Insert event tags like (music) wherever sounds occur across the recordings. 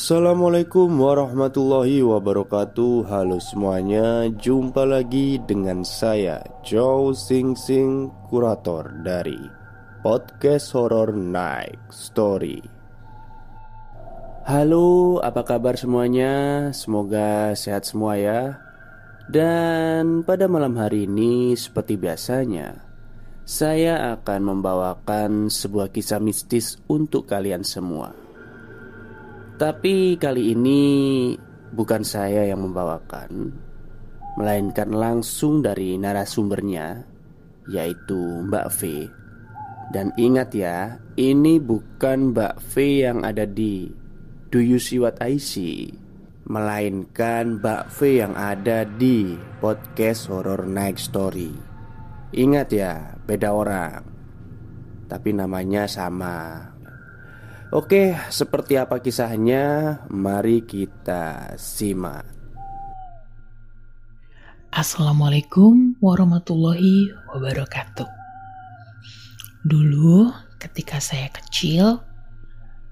Assalamualaikum warahmatullahi wabarakatuh. Halo semuanya Jumpa lagi dengan saya Joe Sing Sing Kurator dari Podcast Horror Night Story. Halo apa kabar semuanya? Semoga sehat semua ya. Dan pada malam hari ini seperti biasanya Saya akan membawakan sebuah kisah mistis untuk kalian semua tapi kali ini bukan saya yang membawakan, melainkan langsung dari narasumbernya, yaitu Mbak V. Dan ingat ya, ini bukan Mbak V yang ada di Do You See What I See, melainkan Mbak V yang ada di podcast Horror Night Story. Ingat ya, beda orang, tapi namanya sama. Oke, seperti apa kisahnya? Mari kita simak. Assalamualaikum warahmatullahi wabarakatuh. Dulu, ketika saya kecil,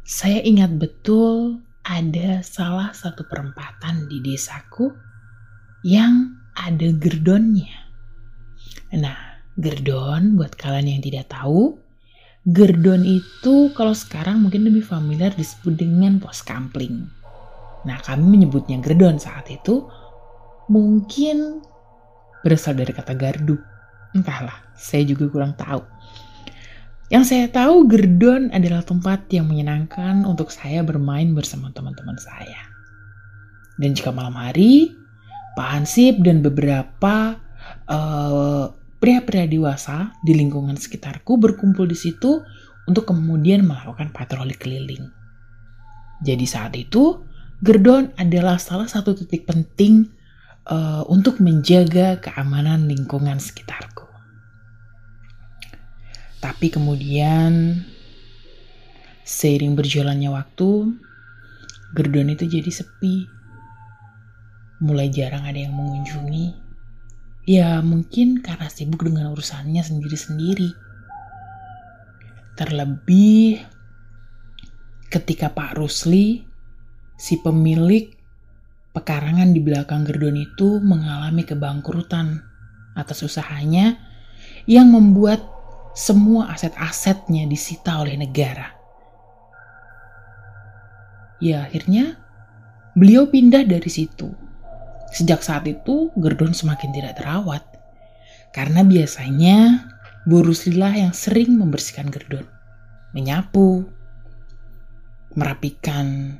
saya ingat betul ada salah satu perempatan di desaku yang ada gerdonnya. Nah, gerdon buat kalian yang tidak tahu, Gerdon itu kalau sekarang mungkin lebih familiar disebut dengan pos kampling. Nah kami menyebutnya gerdon saat itu mungkin berasal dari kata gardu. Entahlah, saya juga kurang tahu. Yang saya tahu gerdon adalah tempat yang menyenangkan untuk saya bermain bersama teman-teman saya. Dan jika malam hari, Pak Hansip dan beberapa uh, pria-pria dewasa di lingkungan sekitarku berkumpul di situ untuk kemudian melakukan patroli keliling. Jadi saat itu, Gerdon adalah salah satu titik penting uh, untuk menjaga keamanan lingkungan sekitarku. Tapi kemudian, seiring berjalannya waktu, Gerdon itu jadi sepi. Mulai jarang ada yang mengunjungi Ya mungkin karena sibuk dengan urusannya sendiri-sendiri. Terlebih ketika Pak Rusli, si pemilik pekarangan di belakang Gerdon itu mengalami kebangkrutan atas usahanya yang membuat semua aset-asetnya disita oleh negara. Ya akhirnya beliau pindah dari situ Sejak saat itu, Gerdon semakin tidak terawat. Karena biasanya Bu Ruslilah yang sering membersihkan Gerdon. Menyapu, merapikan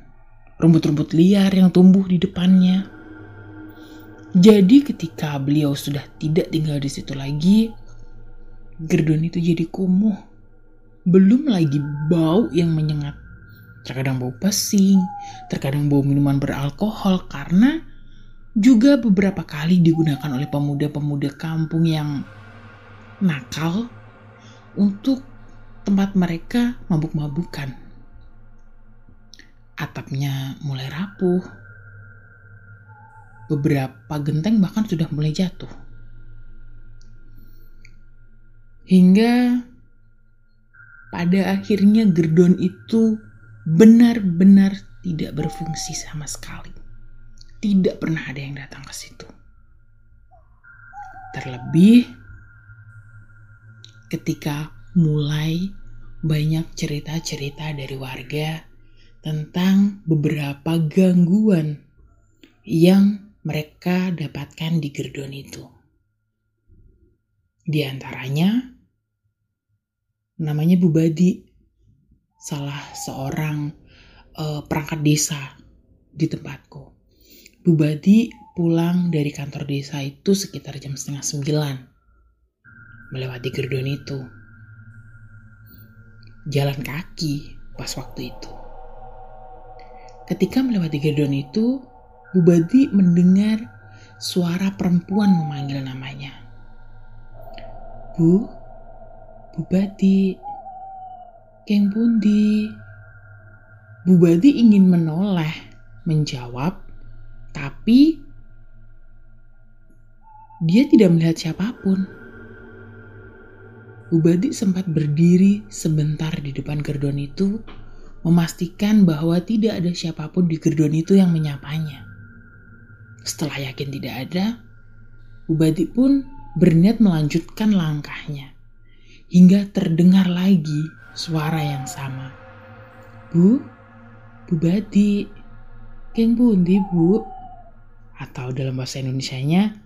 rumput-rumput liar yang tumbuh di depannya. Jadi ketika beliau sudah tidak tinggal di situ lagi, Gerdon itu jadi kumuh. Belum lagi bau yang menyengat. Terkadang bau pesing, terkadang bau minuman beralkohol karena juga beberapa kali digunakan oleh pemuda-pemuda kampung yang nakal untuk tempat mereka mabuk-mabukan. Atapnya mulai rapuh. Beberapa genteng bahkan sudah mulai jatuh. Hingga pada akhirnya gerdon itu benar-benar tidak berfungsi sama sekali tidak pernah ada yang datang ke situ. Terlebih ketika mulai banyak cerita-cerita dari warga tentang beberapa gangguan yang mereka dapatkan di Gerdon itu. Di antaranya namanya Bubadi, salah seorang uh, perangkat desa di tempatku. Bubadi pulang dari kantor desa itu sekitar jam setengah sembilan. Melewati gerdon itu. Jalan kaki pas waktu itu. Ketika melewati gerdon itu, Bubadi mendengar suara perempuan memanggil namanya. Bu, Bubadi, Keng Bundi. Bubadi ingin menoleh, menjawab, tapi dia tidak melihat siapa pun. Ubadi sempat berdiri sebentar di depan gerdon itu memastikan bahwa tidak ada siapa pun di gerdon itu yang menyapanya. Setelah yakin tidak ada, Bubadi pun berniat melanjutkan langkahnya hingga terdengar lagi suara yang sama. Bu, Bubadi, Keng Bundi Bu, atau dalam bahasa Indonesia-nya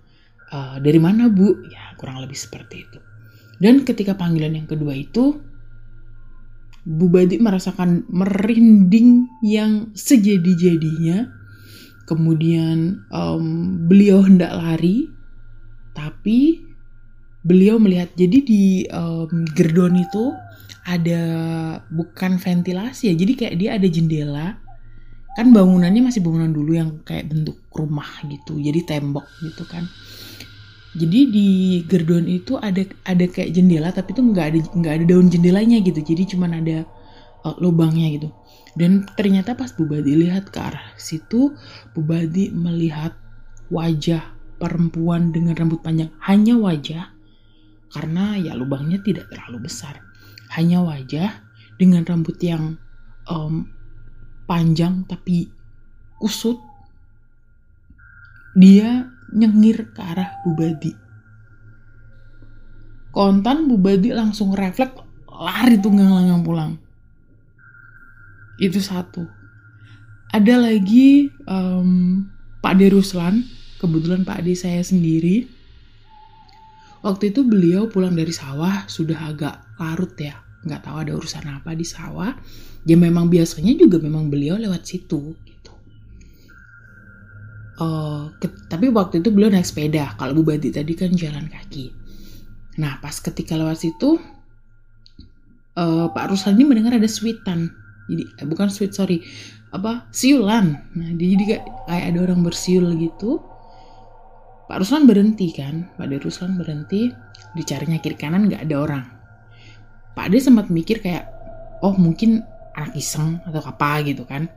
uh, dari mana Bu? Ya kurang lebih seperti itu. Dan ketika panggilan yang kedua itu, Bu Badi merasakan merinding yang sejadi-jadinya. Kemudian um, beliau hendak lari, tapi beliau melihat jadi di um, gerdon itu ada bukan ventilasi ya, jadi kayak dia ada jendela. Kan bangunannya masih bangunan dulu yang kayak bentuk rumah gitu, jadi tembok gitu kan. Jadi di gerdon itu ada ada kayak jendela tapi itu nggak ada nggak ada daun jendelanya gitu. Jadi cuma ada uh, lubangnya gitu. Dan ternyata pas Bubadi lihat ke arah situ, Bubadi melihat wajah perempuan dengan rambut panjang. Hanya wajah karena ya lubangnya tidak terlalu besar. Hanya wajah dengan rambut yang um, panjang tapi kusut. Dia nyengir ke arah Bubadi. Kontan Bubadi langsung refleks lari tunggang-langgang pulang. Itu satu. Ada lagi um, Pak De Ruslan, kebetulan Pak De saya sendiri. Waktu itu beliau pulang dari sawah sudah agak larut ya, nggak tahu ada urusan apa di sawah. Ya memang biasanya juga memang beliau lewat situ uh, ke, tapi waktu itu beliau naik sepeda kalau Bupati tadi kan jalan kaki. Nah pas ketika lewat situ uh, Pak Ruslan ini mendengar ada sweetan. Jadi eh, bukan sweet sorry apa siulan. Nah jadi kayak, kayak ada orang bersiul gitu. Pak Ruslan berhenti kan? Pak Ruslan berhenti dicarinya kiri kanan nggak ada orang Pak De sempat mikir kayak oh mungkin anak iseng atau apa gitu kan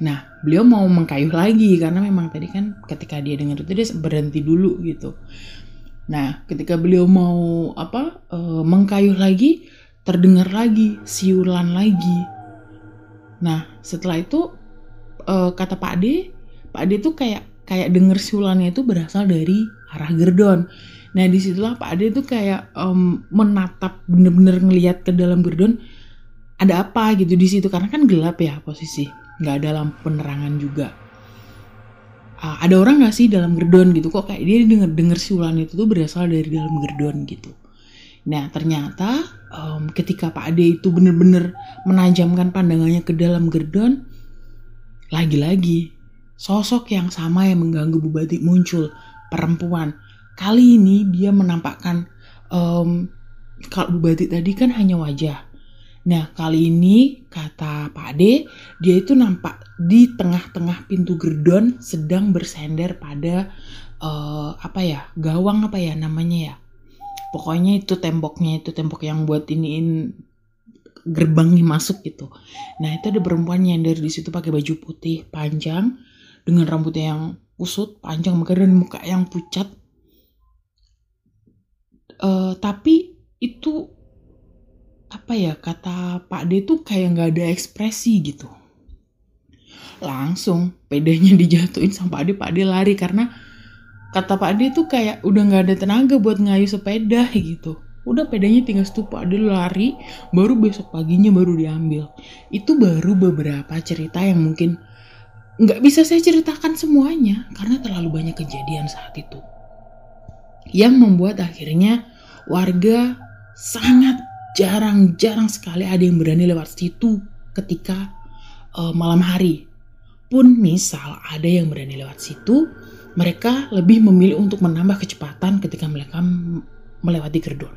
Nah, beliau mau mengkayuh lagi karena memang tadi kan ketika dia dengar itu dia berhenti dulu gitu. Nah, ketika beliau mau apa e, mengkayuh lagi, terdengar lagi siulan lagi. Nah, setelah itu e, kata Pak D, Pak D tuh kayak kayak denger siulannya itu berasal dari arah Gerdon. Nah, di situlah Pak D tuh kayak um, menatap bener-bener ngelihat ke dalam Gerdon ada apa gitu di situ. Karena kan gelap ya posisi nggak ada lampu penerangan juga. Uh, ada orang nggak sih dalam gerdon gitu? Kok kayak dia denger denger siulan itu tuh berasal dari dalam gerdon gitu. Nah ternyata um, ketika Pak Ade itu bener-bener menajamkan pandangannya ke dalam gerdon lagi-lagi sosok yang sama yang mengganggu Bubati muncul perempuan kali ini dia menampakkan um, kalau Bubati tadi kan hanya wajah Nah, kali ini kata Pak Ade, dia itu nampak di tengah-tengah pintu gerdon sedang bersender pada uh, apa ya? Gawang apa ya namanya ya? Pokoknya itu temboknya itu tembok yang buat iniin gerbangnya masuk gitu. Nah, itu ada perempuan yang dari situ pakai baju putih panjang dengan rambutnya yang kusut, panjang dan muka yang pucat. Uh, tapi itu apa ya kata Pak D tuh kayak nggak ada ekspresi gitu. Langsung pedenya dijatuhin sama Pak D Pak D lari karena kata Pak D tuh kayak udah nggak ada tenaga buat ngayu sepeda gitu. Udah pedanya tinggal stup Pak D lari baru besok paginya baru diambil. Itu baru beberapa cerita yang mungkin nggak bisa saya ceritakan semuanya karena terlalu banyak kejadian saat itu yang membuat akhirnya warga sangat jarang-jarang sekali ada yang berani lewat situ ketika uh, malam hari. Pun misal ada yang berani lewat situ, mereka lebih memilih untuk menambah kecepatan ketika mereka melewati gerdon.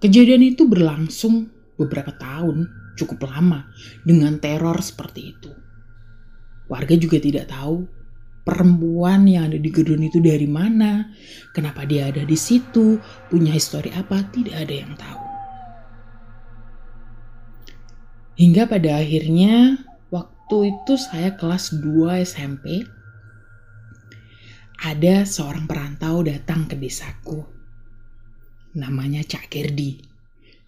Kejadian itu berlangsung beberapa tahun, cukup lama, dengan teror seperti itu. Warga juga tidak tahu perempuan yang ada di gedung itu dari mana, kenapa dia ada di situ, punya histori apa, tidak ada yang tahu. Hingga pada akhirnya waktu itu saya kelas 2 SMP, ada seorang perantau datang ke desaku. Namanya Cak Kerdi.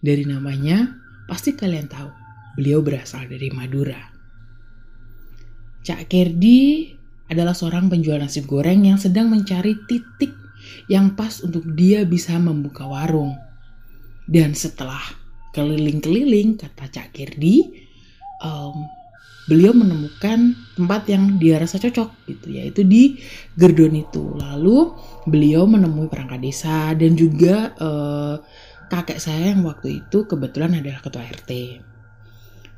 Dari namanya pasti kalian tahu, beliau berasal dari Madura. Cak Kerdi adalah seorang penjual nasi goreng yang sedang mencari titik yang pas untuk dia bisa membuka warung. Dan setelah keliling-keliling, kata Cak Kerdi, um, beliau menemukan tempat yang dia rasa cocok gitu yaitu di Gerdon itu. Lalu beliau menemui perangkat desa dan juga uh, kakek saya yang waktu itu kebetulan adalah ketua RT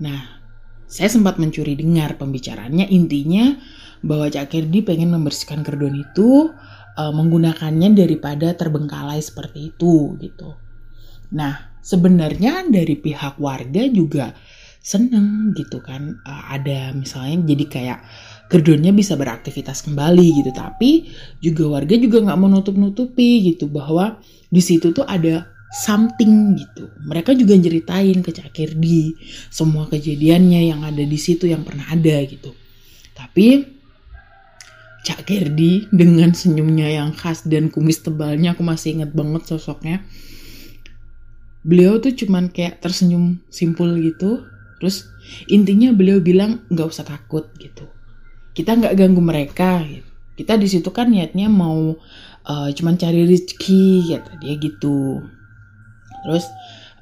nah saya sempat mencuri dengar pembicaraannya intinya bahwa Cak Kerdi pengen membersihkan Gerdon itu uh, menggunakannya daripada terbengkalai seperti itu gitu. Nah sebenarnya dari pihak warga juga seneng gitu kan. Uh, ada misalnya jadi kayak gerdonnya bisa beraktivitas kembali gitu. Tapi juga warga juga nggak menutup nutupi gitu bahwa di situ tuh ada something gitu. Mereka juga ceritain ke Cak Kirdi semua kejadiannya yang ada di situ yang pernah ada gitu. Tapi Cak Kirdi dengan senyumnya yang khas dan kumis tebalnya aku masih inget banget sosoknya beliau tuh cuman kayak tersenyum simpul gitu Terus intinya beliau bilang nggak usah takut gitu. Kita nggak ganggu mereka. Gitu. Kita di situ kan niatnya mau uh, cuman cari rezeki kata dia gitu. Terus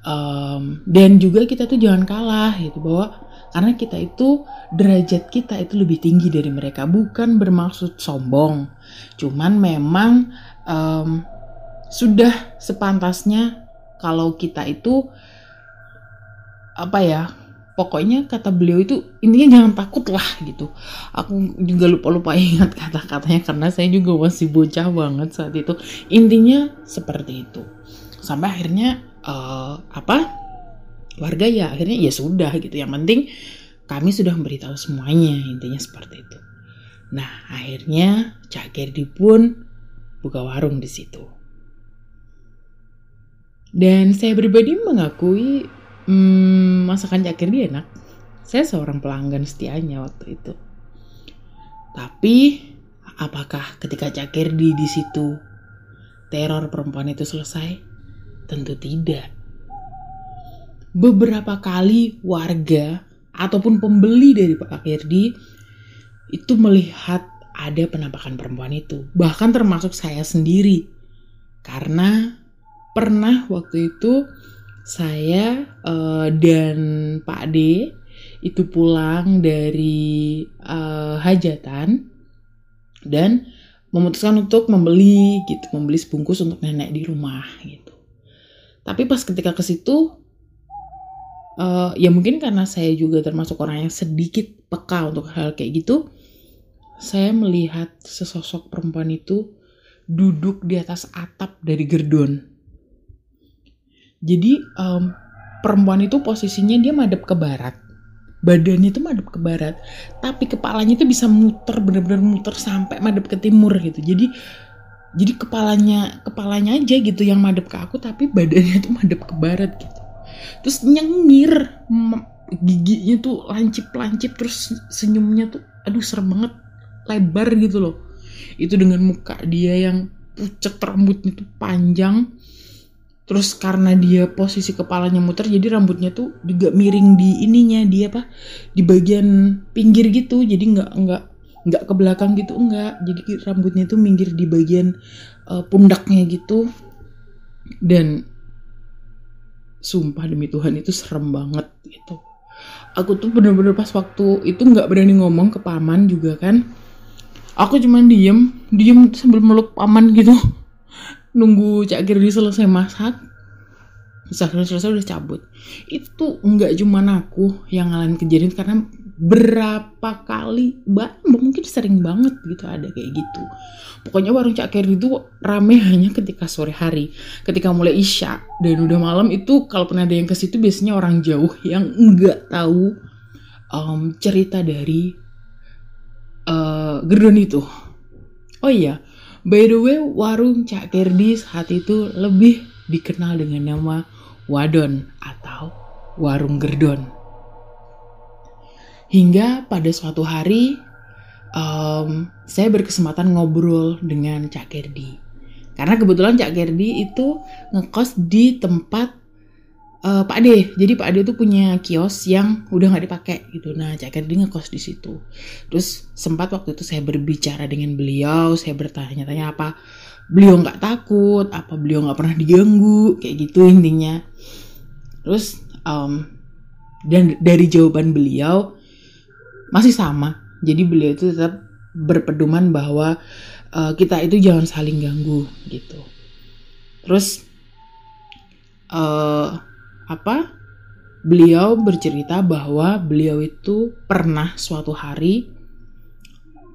um, dan juga kita tuh jangan kalah gitu bahwa karena kita itu derajat kita itu lebih tinggi dari mereka. Bukan bermaksud sombong. Cuman memang um, sudah sepantasnya kalau kita itu apa ya pokoknya kata beliau itu intinya jangan takut lah gitu. Aku juga lupa lupa (laughs) ingat kata-katanya karena saya juga masih bocah banget saat itu. Intinya seperti itu. Sampai akhirnya uh, apa warga ya akhirnya ya sudah gitu yang penting kami sudah memberitahu semuanya intinya seperti itu nah akhirnya Cak Gerdi pun buka warung di situ dan saya pribadi mengakui Hmm, masakan Cak Kirdi enak. Saya seorang pelanggan setianya waktu itu. Tapi apakah ketika Cak Kirdi di situ teror perempuan itu selesai? Tentu tidak. Beberapa kali warga ataupun pembeli dari Pak Kirdi itu melihat ada penampakan perempuan itu. Bahkan termasuk saya sendiri. Karena pernah waktu itu saya uh, dan Pak D itu pulang dari uh, hajatan dan memutuskan untuk membeli gitu, membeli sebungkus untuk nenek di rumah gitu. Tapi pas ketika ke situ uh, ya mungkin karena saya juga termasuk orang yang sedikit peka untuk hal kayak gitu, saya melihat sesosok perempuan itu duduk di atas atap dari gerdon jadi um, perempuan itu posisinya dia madep ke barat. Badannya itu madep ke barat, tapi kepalanya itu bisa muter bener-bener muter sampai madep ke timur gitu. Jadi jadi kepalanya kepalanya aja gitu yang madep ke aku tapi badannya itu madep ke barat gitu. Terus nyengir giginya tuh lancip-lancip terus senyumnya tuh aduh serem banget lebar gitu loh. Itu dengan muka dia yang pucet rambutnya tuh panjang. Terus karena dia posisi kepalanya muter jadi rambutnya tuh juga miring di ininya dia apa di bagian pinggir gitu. Jadi nggak nggak nggak ke belakang gitu enggak jadi rambutnya tuh minggir di bagian uh, pundaknya gitu. Dan sumpah demi Tuhan itu serem banget gitu. Aku tuh bener-bener pas waktu itu nggak berani ngomong ke paman juga kan. Aku cuman diem diem sambil meluk paman gitu. Nunggu Cak Girdi selesai masak selesai selesai udah cabut. Itu nggak cuma aku yang ngalamin kejadian karena berapa kali bah mungkin sering banget gitu ada kayak gitu. Pokoknya warung Cak Kirdi itu rame (laughs) hanya ketika sore hari. Ketika mulai isya dan udah malam itu kalau pernah ada yang ke situ biasanya orang jauh yang nggak tahu um, cerita dari uh, Gerdon itu. Oh iya By the way, warung Cak Kerdi saat itu lebih dikenal dengan nama Wadon atau Warung Gerdon. Hingga pada suatu hari, um, saya berkesempatan ngobrol dengan Cak Kerdi. Karena kebetulan Cak Kerdi itu ngekos di tempat uh, Pak Ade. Jadi Pak Ade tuh punya kios yang udah nggak dipakai gitu. Nah, Cak Kerdi ngekos di situ. Terus sempat waktu itu saya berbicara dengan beliau, saya bertanya-tanya apa beliau nggak takut, apa beliau nggak pernah diganggu, kayak gitu intinya. Terus um, dan dari jawaban beliau masih sama. Jadi beliau itu tetap berpedoman bahwa uh, kita itu jangan saling ganggu gitu. Terus uh, apa beliau bercerita bahwa beliau itu pernah suatu hari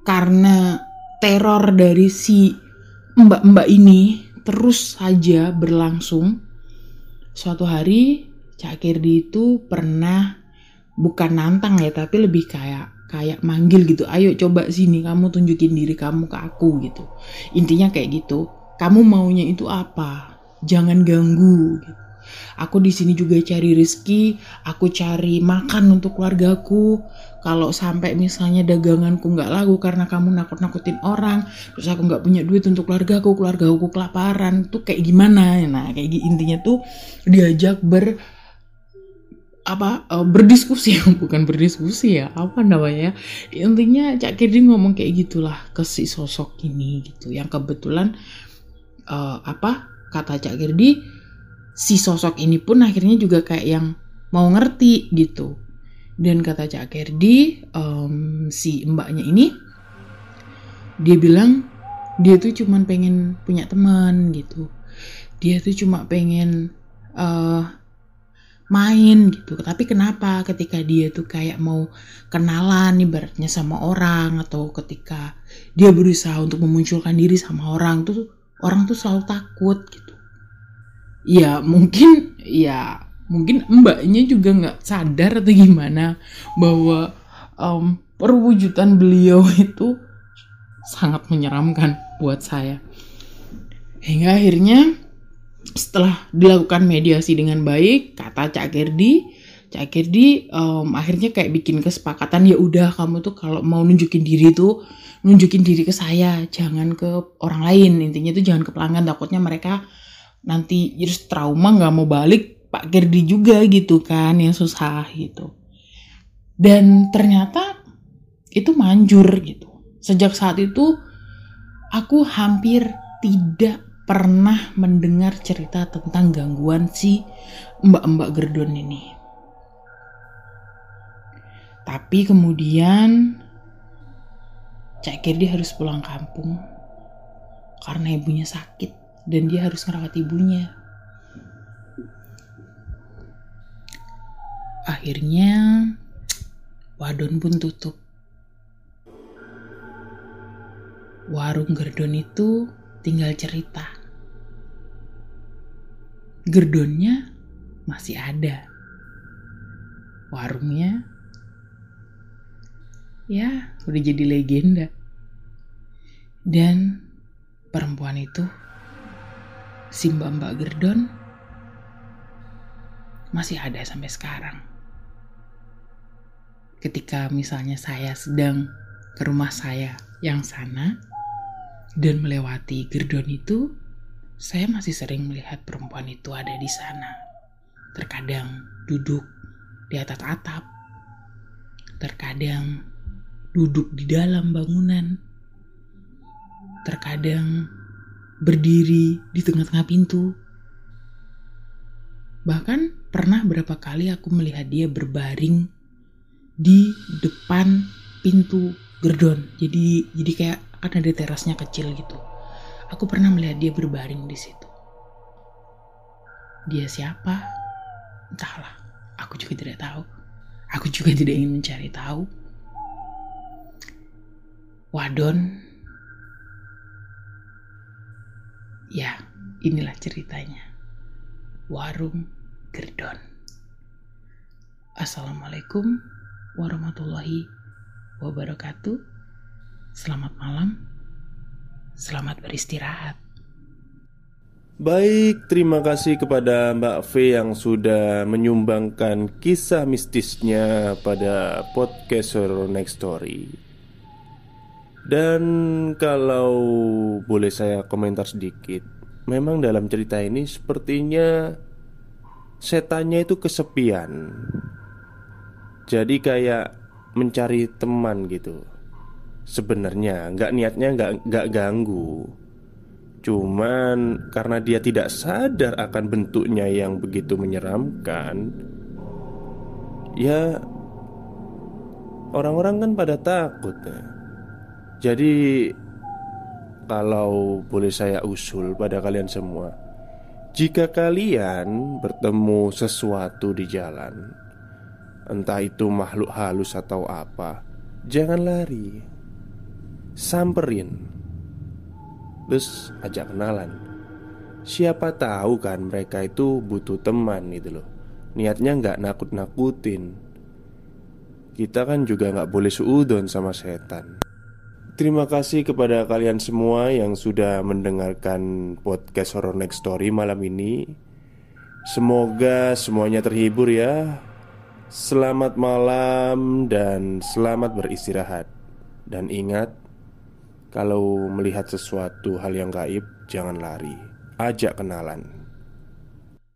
karena teror dari si mbak-mbak ini terus saja berlangsung suatu hari Cak Kirdi itu pernah bukan nantang ya tapi lebih kayak kayak manggil gitu ayo coba sini kamu tunjukin diri kamu ke aku gitu intinya kayak gitu kamu maunya itu apa jangan ganggu gitu Aku di sini juga cari rezeki, aku cari makan untuk keluargaku. Kalau sampai misalnya daganganku nggak laku karena kamu nakut-nakutin orang, terus aku nggak punya duit untuk keluargaku, keluargaku kelaparan, tuh kayak gimana? Nah, kayak intinya tuh diajak ber apa uh, berdiskusi (laughs) bukan berdiskusi ya apa namanya intinya Cak Kirdi ngomong kayak gitulah ke si sosok ini gitu yang kebetulan uh, apa kata Cak Kirdi si sosok ini pun akhirnya juga kayak yang mau ngerti gitu. Dan kata Cak Kerdi, um, si mbaknya ini, dia bilang dia tuh cuma pengen punya teman gitu. Dia tuh cuma pengen uh, main gitu. Tapi kenapa ketika dia tuh kayak mau kenalan ibaratnya sama orang atau ketika dia berusaha untuk memunculkan diri sama orang tuh orang tuh selalu takut gitu ya mungkin ya mungkin mbaknya juga nggak sadar atau gimana bahwa um, perwujudan beliau (laughs) itu sangat menyeramkan buat saya hingga akhirnya setelah dilakukan mediasi dengan baik kata Cak Gerdi Cak Gerdi um, akhirnya kayak bikin kesepakatan ya udah kamu tuh kalau mau nunjukin diri tuh nunjukin diri ke saya jangan ke orang lain. Intinya tuh jangan ke pelanggan takutnya mereka nanti jadi trauma nggak mau balik. Pak Gerdi juga gitu kan yang susah gitu. Dan ternyata itu manjur gitu. Sejak saat itu aku hampir tidak pernah mendengar cerita tentang gangguan si mbak-mbak Gerdon ini tapi kemudian Cak Gerdi harus pulang kampung karena ibunya sakit dan dia harus merawat ibunya. Akhirnya wadon pun tutup. Warung Gerdon itu tinggal cerita. Gerdonnya masih ada. Warungnya ya udah jadi legenda. Dan perempuan itu si Mbak Gerdon masih ada sampai sekarang. Ketika misalnya saya sedang ke rumah saya yang sana dan melewati Gerdon itu, saya masih sering melihat perempuan itu ada di sana. Terkadang duduk di atas atap, terkadang duduk di dalam bangunan, terkadang berdiri di tengah-tengah pintu. Bahkan pernah berapa kali aku melihat dia berbaring di depan pintu gerdon. Jadi jadi kayak kan ada terasnya kecil gitu. Aku pernah melihat dia berbaring di situ. Dia siapa? Entahlah. Aku juga tidak tahu. Aku juga tidak ingin mencari tahu. Wadon Ya, inilah ceritanya. Warung Gerdon. Assalamualaikum warahmatullahi wabarakatuh. Selamat malam. Selamat beristirahat. Baik, terima kasih kepada Mbak V yang sudah menyumbangkan kisah mistisnya pada podcast Horror Next Story. Dan kalau boleh saya komentar sedikit Memang dalam cerita ini sepertinya setannya itu kesepian. Jadi kayak mencari teman gitu. Sebenarnya nggak niatnya nggak nggak ganggu. Cuman karena dia tidak sadar akan bentuknya yang begitu menyeramkan, ya orang-orang kan pada takut ya. Jadi kalau boleh saya usul pada kalian semua, jika kalian bertemu sesuatu di jalan, entah itu makhluk halus atau apa, jangan lari, samperin, terus ajak kenalan. Siapa tahu kan mereka itu butuh teman gitu loh. Niatnya nggak nakut-nakutin. Kita kan juga nggak boleh suudon sama setan. Terima kasih kepada kalian semua yang sudah mendengarkan podcast Horror Next Story malam ini. Semoga semuanya terhibur ya. Selamat malam dan selamat beristirahat. Dan ingat, kalau melihat sesuatu hal yang gaib, jangan lari. Ajak kenalan.